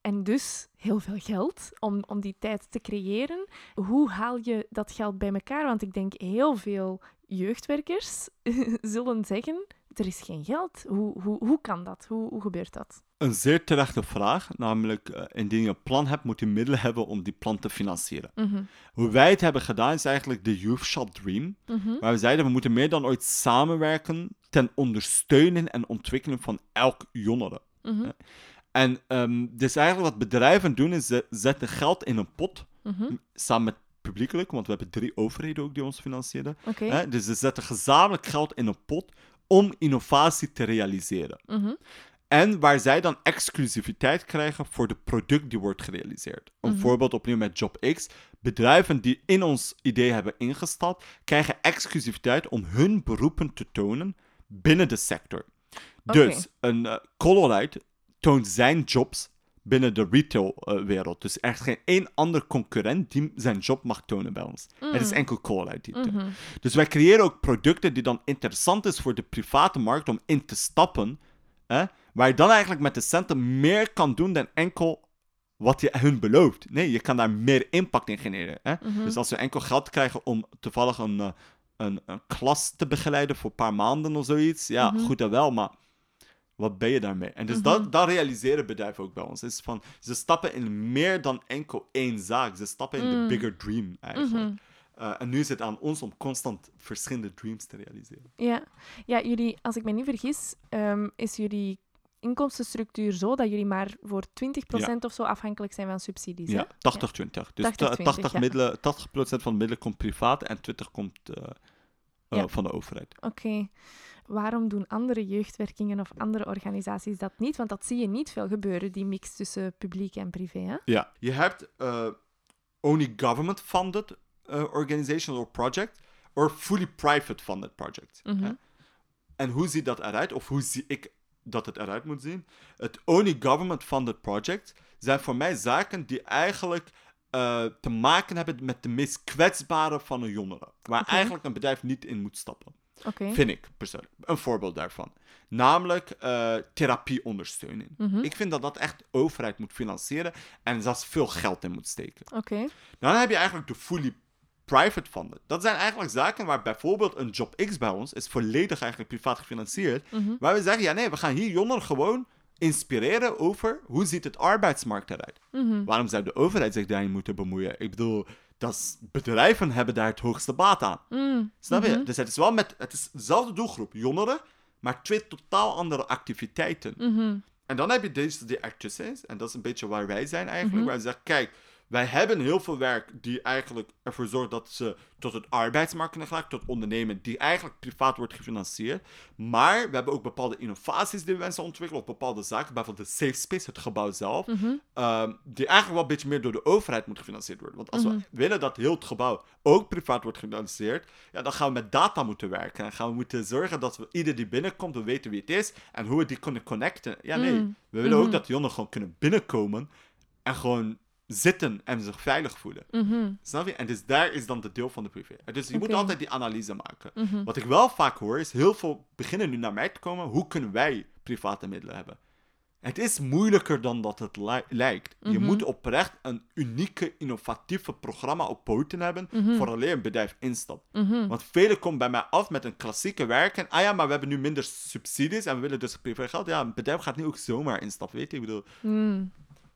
En dus heel veel geld om, om die tijd te creëren. Hoe haal je dat geld bij elkaar? Want ik denk heel veel jeugdwerkers *laughs* zullen zeggen: er is geen geld. Hoe, hoe, hoe kan dat? Hoe, hoe gebeurt dat? Een zeer terechte vraag, namelijk uh, indien je een plan hebt, moet je middelen hebben om die plan te financieren. Mhm. Hoe wij het hebben gedaan is eigenlijk de Youth Shop Dream, mm waar we zeiden we moeten meer dan ooit samenwerken ten ondersteunen en ontwikkelen van elk jongere. Mhm. En um, dus eigenlijk wat bedrijven doen is ze zetten geld in een pot, mhm. samen met publiekelijk, want we hebben drie overheden ook die ons financieren. Okay. Dus ze zetten gezamenlijk geld in een pot om innovatie te realiseren. Mhm. En waar zij dan exclusiviteit krijgen voor de product die wordt gerealiseerd. Een mhm. voorbeeld opnieuw met JobX. Bedrijven die in ons idee hebben ingestapt, krijgen exclusiviteit om hun beroepen te tonen binnen de sector. Dus een uh, Colorite toont zijn jobs binnen de retailwereld. dus er is geen één ander concurrent die zijn job mag tonen bij ons. Het is mm. enkel Colite die mm Dus wij creëren ook producten die dan interessant is voor de private markt om in te stappen. Hè, waar je dan eigenlijk met de centen meer kan doen dan enkel wat je hun belooft. Nee, je kan daar meer impact in genereren. Hè? Mhm. Dus als we enkel geld krijgen om toevallig een, eh, een, een, klas te begeleiden voor een paar maanden of zoiets, ja, mhm. goed en wel, maar wat ben je daarmee? En dus dat, mhm. dat realiseren bedrijven ook bij ons. Is van, ze stappen in meer dan enkel één zaak. Ze stappen in de mm. bigger dream eigenlijk. Mhm. Eh, en nu is het aan ons om constant verschillende dreams te realiseren. Ja, ja jullie, als ik me niet vergis, um, is jullie inkomstenstructuur zo dat jullie maar voor 20% of zo afhankelijk zijn van subsidies. Ja, 80-20. Dus 80, 80, middelen, 80% van de middelen komt privaat en 20% komt uh, uh, van de overheid. Oké waarom doen andere jeugdwerkingen of andere organisaties dat niet? Want dat zie je niet veel gebeuren, die mix tussen publiek en privé. Hè? Ja, je hebt uh, only government-funded uh, organization or project, or fully private-funded project. Mhm. En hoe ziet dat eruit? Of hoe zie ik dat het eruit moet zien? Het only government-funded project zijn voor mij zaken die eigenlijk uh, te maken hebben met de meest kwetsbare van een jongere. Waar eigenlijk een bedrijf niet in moet stappen. Vind ik persoonlijk. Een voorbeeld daarvan. Namelijk uh, therapieondersteuning. Mhm. Ik vind dat dat echt de overheid moet financieren en zelfs veel geld in moet steken. Oké. Dan heb je eigenlijk de fully private funded. Dat zijn eigenlijk zaken waar bijvoorbeeld een Job X bij ons is volledig eigenlijk privaat gefinancierd. Mm Waar we zeggen, ja nee, we gaan hier jongeren gewoon inspireren over hoe ziet het arbeidsmarkt eruit. Mm Waarom zou de overheid zich daarin moeten bemoeien? Ik bedoel, dat bedrijven hebben daar het hoogste baat aan. Mm. Snap je? Mhm. Dus het is wel met, het is dezelfde doelgroep, jongeren, maar twee totaal andere activiteiten. Mhm. En dan heb je deze die ertussen en dat is een beetje waar wij zijn eigenlijk, mhm. waar we zeggen, kijk, wij hebben heel veel werk die eigenlijk ervoor zorgt dat ze tot het arbeidsmarkt kunnen geraken, tot ondernemen die eigenlijk privaat wordt gefinancierd. Maar we hebben ook bepaalde innovaties die we wensen ontwikkelen, of bepaalde zaken, bijvoorbeeld de safe space, het gebouw zelf, mhm. ehm, die eigenlijk wel een beetje meer door de overheid moet gefinancierd worden. Want als we mhm. willen dat heel het gebouw ook privaat wordt gefinancierd, ja, dan gaan we met data moeten werken. En gaan we moeten zorgen dat we ieder die binnenkomt, we weten wie het is en hoe we die kunnen connecten. Ja, nee. Mhm. We willen ook dat jongeren gewoon kunnen binnenkomen en gewoon zitten en zich veilig voelen. Mm Snap je? En dus daar is dan de deel van de privé. Dus je moet altijd die analyse maken. Mhm. Wat ik wel vaak hoor, is heel veel beginnen nu naar mij te komen. Hoe kunnen wij private middelen hebben? Het is moeilijker dan dat het lijkt. Je mhm. moet oprecht een unieke, innovatieve programma op poten hebben mm voor alleen een bedrijf instapt. Mhm. Want velen komen bij mij af met een klassieke werk en ah ja, maar we hebben nu minder subsidies en we willen dus privé geld. Ja, een bedrijf gaat niet ook zomaar instappen, weet je? Ik bedoel...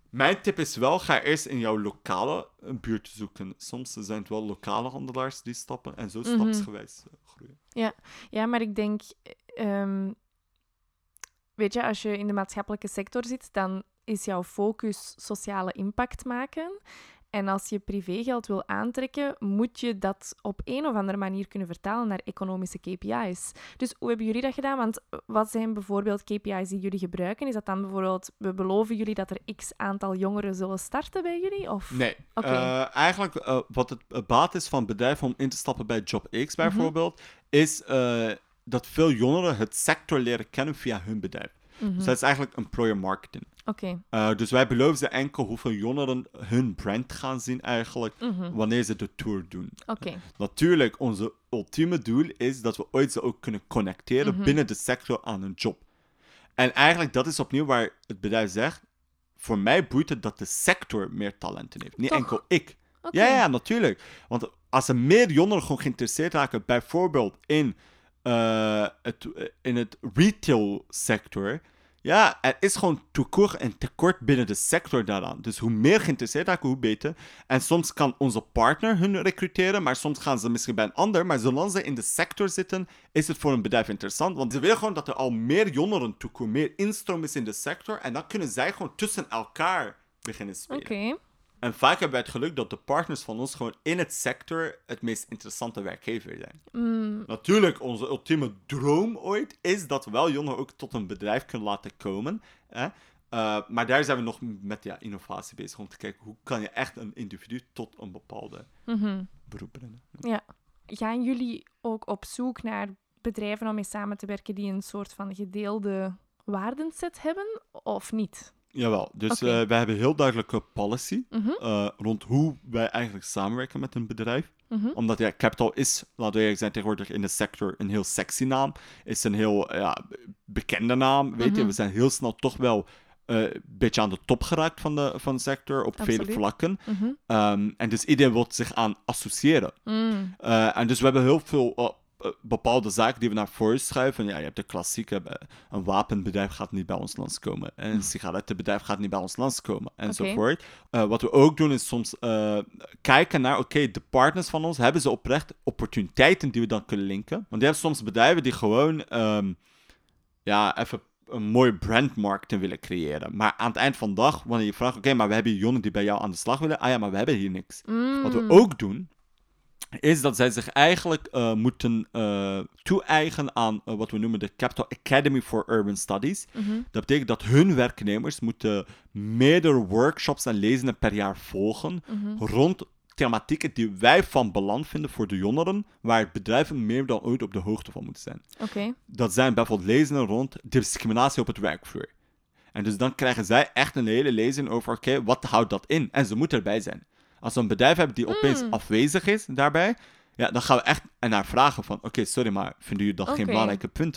Mijn tip is wel, ga eerst in jouw lokale buurt zoeken. Soms zijn het wel lokale handelaars die stappen en zo mhm. stapsgewijs eh, groeien. Ja. ja, maar ik denk... Um weet je, als je in de maatschappelijke sector zit, dan is jouw focus sociale impact maken. En als je privégeld wil aantrekken, moet je dat op een of andere manier kunnen vertalen naar economische KPI's. Dus hoe hebben jullie dat gedaan? Want wat zijn bijvoorbeeld KPI's die jullie gebruiken? Is dat dan bijvoorbeeld, we beloven jullie dat er x aantal jongeren zullen starten bij jullie? Of? Nee. Uh, eigenlijk, uh, wat het baat is van bedrijven om in te stappen bij JobX mhm. bijvoorbeeld, is uh, dat veel jongeren het sector leren kennen via hun bedrijf. Mhm. Dus dat is eigenlijk employer marketing. Oké. Eh, dus wij beloven ze enkel hoeveel jongeren hun brand gaan zien eigenlijk mhm. wanneer ze de tour doen. Oké. Natuurlijk, onze ultieme doel is dat we ooit ze ook kunnen connecteren mhm. binnen de sector aan een job. En eigenlijk dat is opnieuw waar het bedrijf zegt, voor mij boeit het dat de sector meer talenten heeft, niet enkel ik. Ja, ja, natuurlijk. Want als er meer jongeren gewoon geïnteresseerd raken, bijvoorbeeld in uh, het, in het retail sector. Ja, er is gewoon tekort en tekort binnen de sector daaraan. Dus hoe meer geïnteresseerd raken, hoe beter. En soms kan onze partner hun recruteren, maar soms gaan ze misschien bij een ander. Maar zolang ze in de sector zitten, is het voor een bedrijf interessant. Want ze willen gewoon dat er al meer jongeren toekomen, meer instroom is in de sector. En dan kunnen zij gewoon tussen elkaar beginnen spelen. Oké. En vaak hebben wij het geluk dat de partners van ons gewoon in het sector het meest interessante werkgever zijn. Mm. Natuurlijk, onze ultieme droom ooit is dat we wel jongeren ook tot een bedrijf kunnen laten komen. Hè? Uh, maar daar zijn we nog met ja, innovatie bezig om te kijken hoe kan je echt een individu tot een bepaalde mm beroep brengen. Ja. Gaan jullie ook op zoek naar bedrijven om mee samen te werken die een soort van gedeelde waardenset hebben of niet? Jawel, dus okay. uh, wij hebben heel duidelijke policy mhm. eh, rond hoe wij eigenlijk samenwerken met een bedrijf. Mhm. Omdat ja, Capital is, laten we zijn, tegenwoordig in de sector een heel sexy naam. Is een heel ja, bekende naam, weet je. Mhm. We zijn heel snel toch wel eh, een beetje aan de top geraakt van de, van de sector op vele vlakken. Um, en dus iedereen wil zich aan associëren. Mm. en dus we hebben heel veel eh, bepaalde zaken die we naar voren schuiven. Ja, je hebt de klassieke, eh, een wapenbedrijf gaat niet bij ons langskomen. En een sigarettenbedrijf gaat niet bij ons langskomen. Enzovoort. Okay. Uh, wat we ook doen is soms uh, kijken naar, oké, de partners van ons, hebben ze oprecht opportuniteiten die we dan kunnen linken? Want je hebt soms bedrijven die gewoon, um, ja, even een mooie brandmarketing willen creëren. Maar aan het eind van de dag, wanneer je vraagt, oké, maar we hebben jongen die bij jou aan de slag willen. Ah ja, maar we hebben hier niks. Wat we mm. ook doen, is dat zij zich eigenlijk uh, moeten uh, toe-eigenen aan uh, wat we noemen de Capital Academy for Urban Studies. Mhm. Dat betekent dat hun werknemers moeten meerdere workshops en lezingen per jaar volgen mhm. rond thematieken die wij van belang vinden voor de jongeren, waar bedrijven meer dan ooit op de hoogte van moeten zijn. Okay. Dat zijn bijvoorbeeld lezingen rond discriminatie op het werkvloer. En dus dan krijgen zij echt een hele lezing over, oké, wat houdt dat in? En ze moeten erbij zijn. Als we een bedrijf hebben die opeens mm. afwezig is daarbij, ja, dan gaan we echt naar vragen van, oké, sorry, maar vinden jullie dat geen belangrijke punt?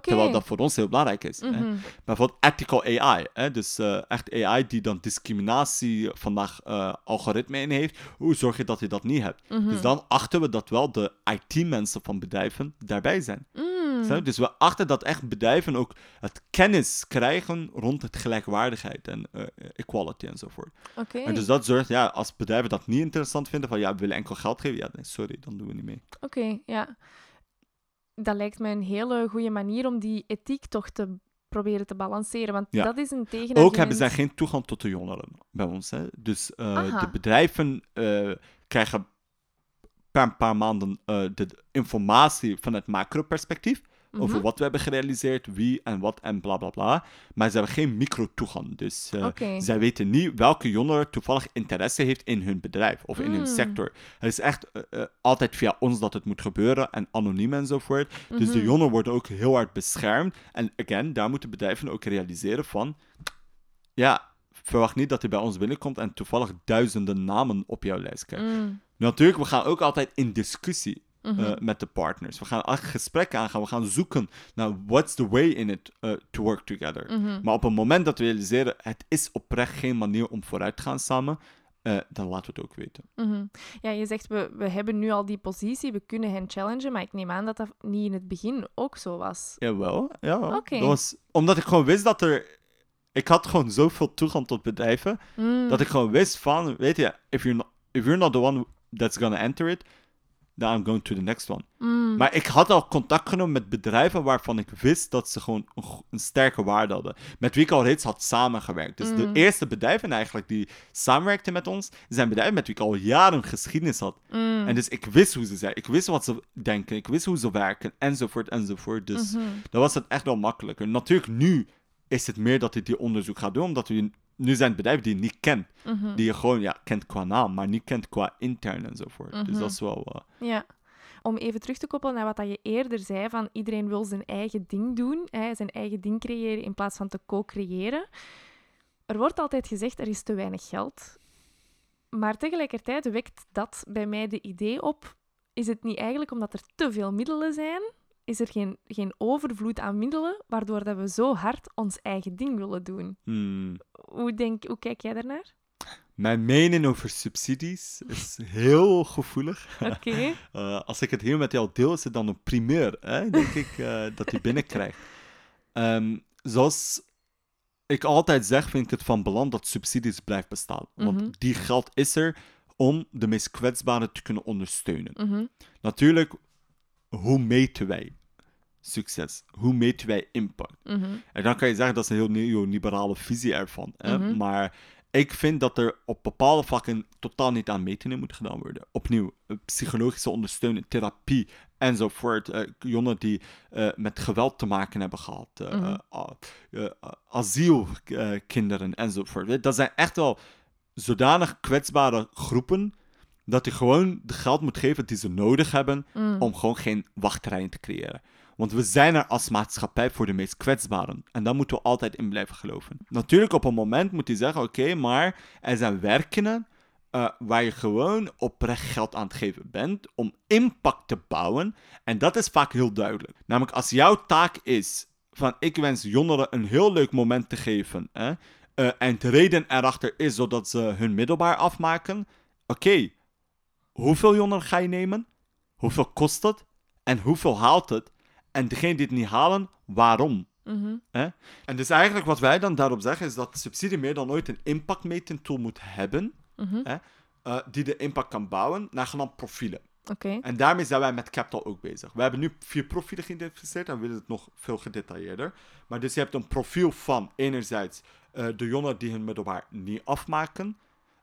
Terwijl dat voor ons heel belangrijk is. Mm -hmm. Bijvoorbeeld ethical AI, hè? dus uh, echt AI die dan discriminatie vandaag uh, algoritme in heeft. Hoe zorg je dat je dat niet hebt? Mhm. Dus dan achten we dat wel de IT-mensen van bedrijven daarbij zijn. Mm. Hmm. Dus we achten dat echt bedrijven ook het kennis krijgen rond het gelijkwaardigheid en uh, equality enzovoort. Okay. En dus dat zorgt, ja, als bedrijven dat niet interessant vinden, van ja, we willen enkel geld geven, ja, nee, sorry, dan doen we niet mee. Oké, ja. Dat lijkt me een hele goede manier om die ethiek toch te proberen te balanceren. Want dat is een tegenargument. Ook hebben zij geen toegang tot de jongeren bij ons. Hè. Dus uh, de bedrijven uh, krijgen per een paar maanden uh, de informatie van het macro-perspectief. Over mhm. wat we hebben gerealiseerd, wie en wat en bla bla bla. Maar ze hebben geen micro-toegang. Dus uh, zij weten niet welke jongere toevallig interesse heeft in hun bedrijf of in hun hmm. sector. Het is echt uh, altijd via ons dat het moet gebeuren en anoniem enzovoort. Dus de mhm. jongeren worden ook heel hard beschermd. En again, daar moeten bedrijven ook realiseren van. Ja, verwacht niet dat hij bij ons binnenkomt en toevallig duizenden namen op jouw lijst krijgt. Mm. Natuurlijk, we gaan ook altijd in discussie mhm. met de partners. We gaan echt gesprekken aangaan. We gaan zoeken naar what's the way in it to work together. Mhm. Maar op het moment dat we realiseren, het is oprecht geen manier om vooruit te gaan samen, uh, dan laten we het ook weten. Mhm. Ja, je zegt we, we hebben nu al die positie, we kunnen hen challengen, maar ik neem aan dat dat niet in het begin ook zo was. Jawel, ja. Okay. Dat was, omdat ik gewoon wist dat er... Ik had gewoon zoveel toegang tot bedrijven, mm. dat ik gewoon wist van, weet je, if you're not, if you're not the one that's gonna enter it, then I'm going to the next one. Mm. Maar ik had al contact genomen met bedrijven waarvan ik wist dat ze gewoon een, sterke waarde hadden. Met wie ik al reeds had samengewerkt. Dus de mm. eerste bedrijven eigenlijk die samenwerkten met ons, zijn bedrijven met wie ik al jaren geschiedenis had. Mm. En dus ik wist hoe ze zijn. Ik wist wat ze denken. Ik wist hoe ze werken. Enzovoort, enzovoort. Dus mm dan was het echt wel makkelijker. Natuurlijk, nu is het meer dat ik die onderzoek ga doen, omdat we nu zijn het bedrijven die je niet kent. Mhm. Die je gewoon ja, kent qua naam, maar niet kent qua intern enzovoort. Dus mhm. dat is wel... Uh... Ja. Om even terug te koppelen naar wat je eerder zei, van iedereen wil zijn eigen ding doen, hè, zijn eigen ding creëren in plaats van te co-creëren. Er wordt altijd gezegd, er is te weinig geld. Maar tegelijkertijd wekt dat bij mij de idee op, is het niet eigenlijk omdat er te veel middelen zijn, is er geen, geen overvloed aan middelen, waardoor dat we zo hard ons eigen ding willen doen. Hmm. Hoe, denk, hoe kijk jij daarnaar? Mijn mening over subsidies is heel gevoelig. *laughs* Oké. *laughs* Eh, als ik het hier met jou deel, is het dan een primeur, hè, denk ik, uh, dat je binnenkrijgt. Um, *laughs* zoals ik altijd zeg, vind ik het van belang dat subsidies blijven bestaan. Want mhm. die geld is er om de meest kwetsbaren te kunnen ondersteunen. Mhm. Natuurlijk, hoe meten wij succes? Hoe meten wij impact? Mhm. En dan kan je zeggen dat is een heel neoliberale visie ervan. Hè? Mhm. Maar ik vind dat er op bepaalde vlakken totaal niet aan metingen moet gedaan worden. Opnieuw, eh, psychologische ondersteuning, therapie enzovoort. Uh, jongen die uh, met geweld te maken hebben gehad, uh, mm asielkinderen enzovoort. Dat zijn echt wel zodanig kwetsbare groepen dat je gewoon de geld moet geven die ze nodig hebben mm. om gewoon geen wachtrijen te creëren. Want we zijn er als maatschappij voor de meest kwetsbaren. En daar moeten we altijd in blijven geloven. Natuurlijk, op een moment moet je zeggen: oké, maar er zijn werken uh, waar je gewoon oprecht geld aan het geven bent om impact te bouwen. En dat is vaak heel duidelijk. Namelijk, als jouw taak is van ik wens jongeren een heel leuk moment te geven. Hè, uh, en de reden erachter is zodat ze hun middelbaar afmaken. Oké, hoeveel jongeren ga je nemen? Hoeveel kost het? En hoeveel haalt het? En degene die het niet halen, waarom? Mm En dus eigenlijk wat wij dan daarop zeggen is dat subsidie meer dan ooit een impactmeting tool moet hebben, mhm. hè? Uh, die de impact kan bouwen naar genaamd profielen. Okay. En daarmee zijn wij met Capital ook bezig. We hebben nu vier profielen geïdentificeerd en we willen het nog veel gedetailleerder. Maar dus je hebt een profiel van enerzijds uh, de jongeren die hun middelbaar niet afmaken.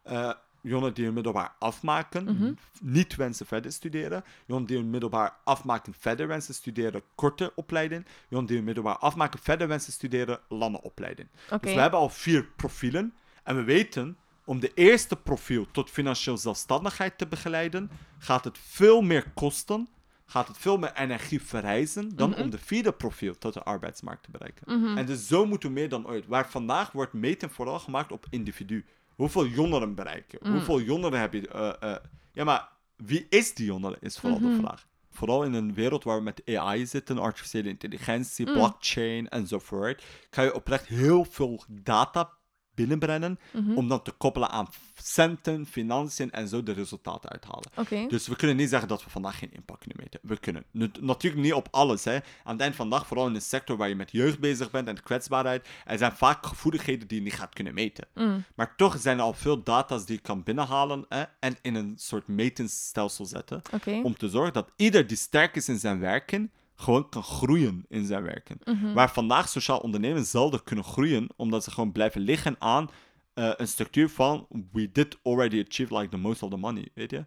Uh, jongeren die hun middelbaar afmaken, mhm. niet wensen verder studeren. Jongeren die hun middelbaar afmaken, verder wensen studeren, korte opleiding. Jongeren die hun middelbaar afmaken, verder wensen studeren, lange opleiding. Dus we hebben al vier profielen. En we weten, om de eerste profiel tot financieel zelfstandigheid te begeleiden, gaat het veel meer kosten, gaat het veel meer energie verrijzen dan mhm. om de vierde profiel tot de arbeidsmarkt te bereiken. Mhm. En dus zo moeten we meer dan ooit. Waar vandaag wordt meten vooral gemaakt op individu hoeveel jongeren bereiken? Mm. Hoeveel jongeren heb je? Uh, uh, ja, maar wie is die jongeren? Is vooral de mhm. vraag. Vooral in een wereld waar we met AI zitten, artificiële intelligentie, mm. blockchain enzovoort, kan je oprecht heel veel data binnenbrengen. Mhm. Om dan te koppelen aan centen, financiën en zo de resultaten uithalen. Dus we kunnen niet zeggen dat we vandaag geen impact kunnen meten. We kunnen. natuurlijk niet op alles. Hè. Aan het eind van de dag, vooral in een sector waar je met jeugd bezig bent en de kwetsbaarheid, er zijn vaak gevoeligheden die je niet gaat kunnen meten. Mm. Maar toch zijn er al veel data's die je kan binnenhalen hè, en in een soort metingsstelsel zetten. Om te zorgen dat ieder die sterk is in zijn werken, gewoon kan groeien in zijn werken. Mm Waar vandaag sociaal ondernemen zelden kunnen groeien, omdat ze gewoon blijven liggen aan uh, een structuur van we did already achieve like the most of the money, weet je.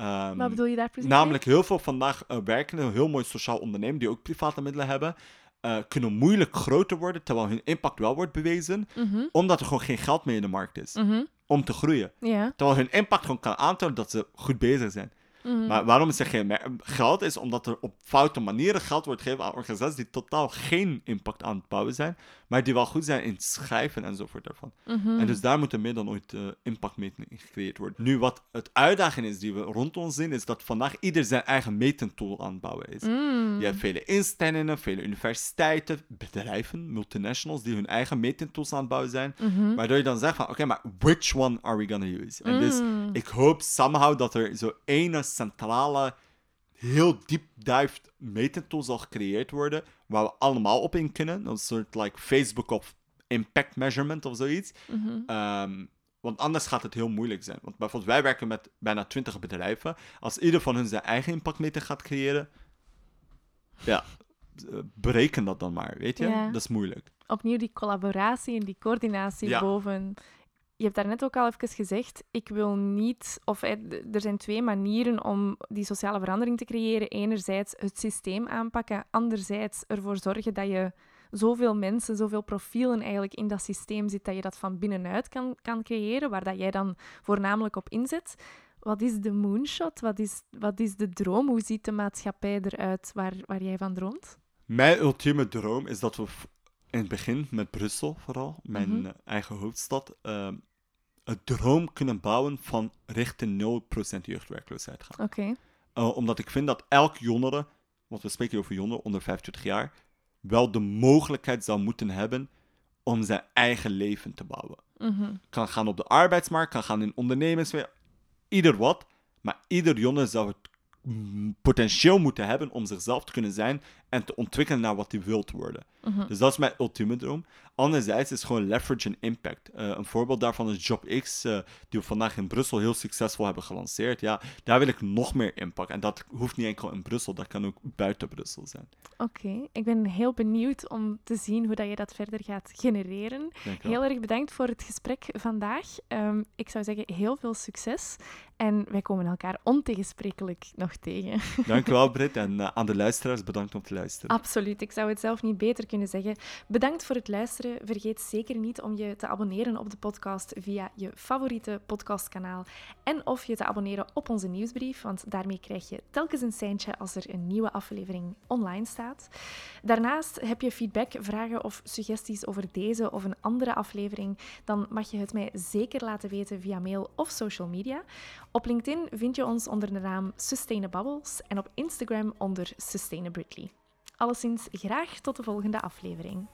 Um, Wat bedoel je daar precies? Namelijk heel veel vandaag uh, werkenden, heel mooi sociaal ondernemen, die ook private middelen hebben, uh, kunnen moeilijk groter worden, terwijl hun impact wel wordt bewezen, mhm. omdat er gewoon geen geld meer in de markt is mhm. om te groeien. Terwijl hun impact gewoon kan aantonen dat ze goed bezig zijn. Mhm. Maar waarom zeg je geld? Is omdat er op foute manieren geld wordt gegeven aan organisaties die totaal geen impact aan het bouwen zijn, maar die wel goed zijn in het schrijven enzovoort daarvan. Mhm. En dus daar moet er meer dan ooit uh, impactmeting in gecreëerd worden. Nu, wat het uitdaging is die we rond ons zien, is dat vandaag ieder zijn eigen metentool aan het bouwen is. Mm. Je hebt vele instellingen, vele universiteiten, bedrijven, multinationals, die hun eigen metentools aan het bouwen zijn. Mhm. Waardoor je dan zegt van, oké, maar which one are we gonna use? En dus mm. ik hoop somehow dat er zo ene centrale, heel deep dived metentool zal gecreëerd worden, waar we allemaal op in kunnen. Een soort like Facebook of impact measurement of zoiets. Mhm. Ehm, want anders gaat het heel moeilijk zijn. Want bijvoorbeeld, wij werken met bijna 20 bedrijven. Als ieder van hun zijn eigen impactmeter gaat creëren, ja, bereken dat dan maar, weet je? Dat is moeilijk. Opnieuw die collaboratie en die coördinatie boven. Je hebt daarnet ook al even gezegd, ik wil niet, of er zijn twee manieren om die sociale verandering te creëren. Enerzijds het systeem aanpakken, anderzijds ervoor zorgen dat je zoveel mensen, zoveel profielen eigenlijk in dat systeem zit, dat je dat van binnenuit kan, kan creëren, waar dat jij dan voornamelijk op inzet. Wat is de moonshot? Wat is, wat is de droom? Hoe ziet de maatschappij eruit waar, waar jij van droomt? Mijn ultieme droom is dat we in het begin met Brussel vooral, mijn mhm. eigen hoofdstad, uh, een droom kunnen bouwen van richting 0% jeugdwerkloosheid gaan. Oké. Eh, omdat ik vind dat elk jongere, want we spreken over jongeren onder 25 jaar, wel de mogelijkheid zou moeten hebben om zijn eigen leven te bouwen. Mm Kan gaan op de arbeidsmarkt, kan gaan in ondernemers, ieder wat. Maar ieder jongen zou het potentieel moeten hebben om zichzelf te kunnen zijn en te ontwikkelen naar wat hij wilt worden. Mhm. Dus dat is mijn ultieme droom. Anderzijds is gewoon leverage en impact. Uh, een voorbeeld daarvan is JobX, uh, die we vandaag in Brussel heel succesvol hebben gelanceerd. Ja, daar wil ik nog meer impact. En dat hoeft niet enkel in Brussel, dat kan ook buiten Brussel zijn. Oké, ik ben heel benieuwd om te zien hoe dat je dat verder gaat genereren. Heel erg bedankt voor het gesprek vandaag. Um, ik zou zeggen, heel veel succes. En wij komen elkaar ontegensprekelijk nog tegen. Dankjewel, Britt. En uh, aan de luisteraars, bedankt om te Absoluut, ik zou het zelf niet beter kunnen zeggen. Bedankt voor het luisteren. Vergeet zeker niet om je te abonneren op de podcast via je favoriete podcastkanaal. En of je te abonneren op onze nieuwsbrief, want daarmee krijg je telkens een seintje als er een nieuwe aflevering online staat. Daarnaast heb je feedback, vragen of suggesties over deze of een andere aflevering, dan mag je het mij zeker laten weten via mail of social media. Op LinkedIn vind je ons onder de naam Sustainabubbles en op Instagram onder Sustainabritly. Alleszins graag tot de volgende aflevering.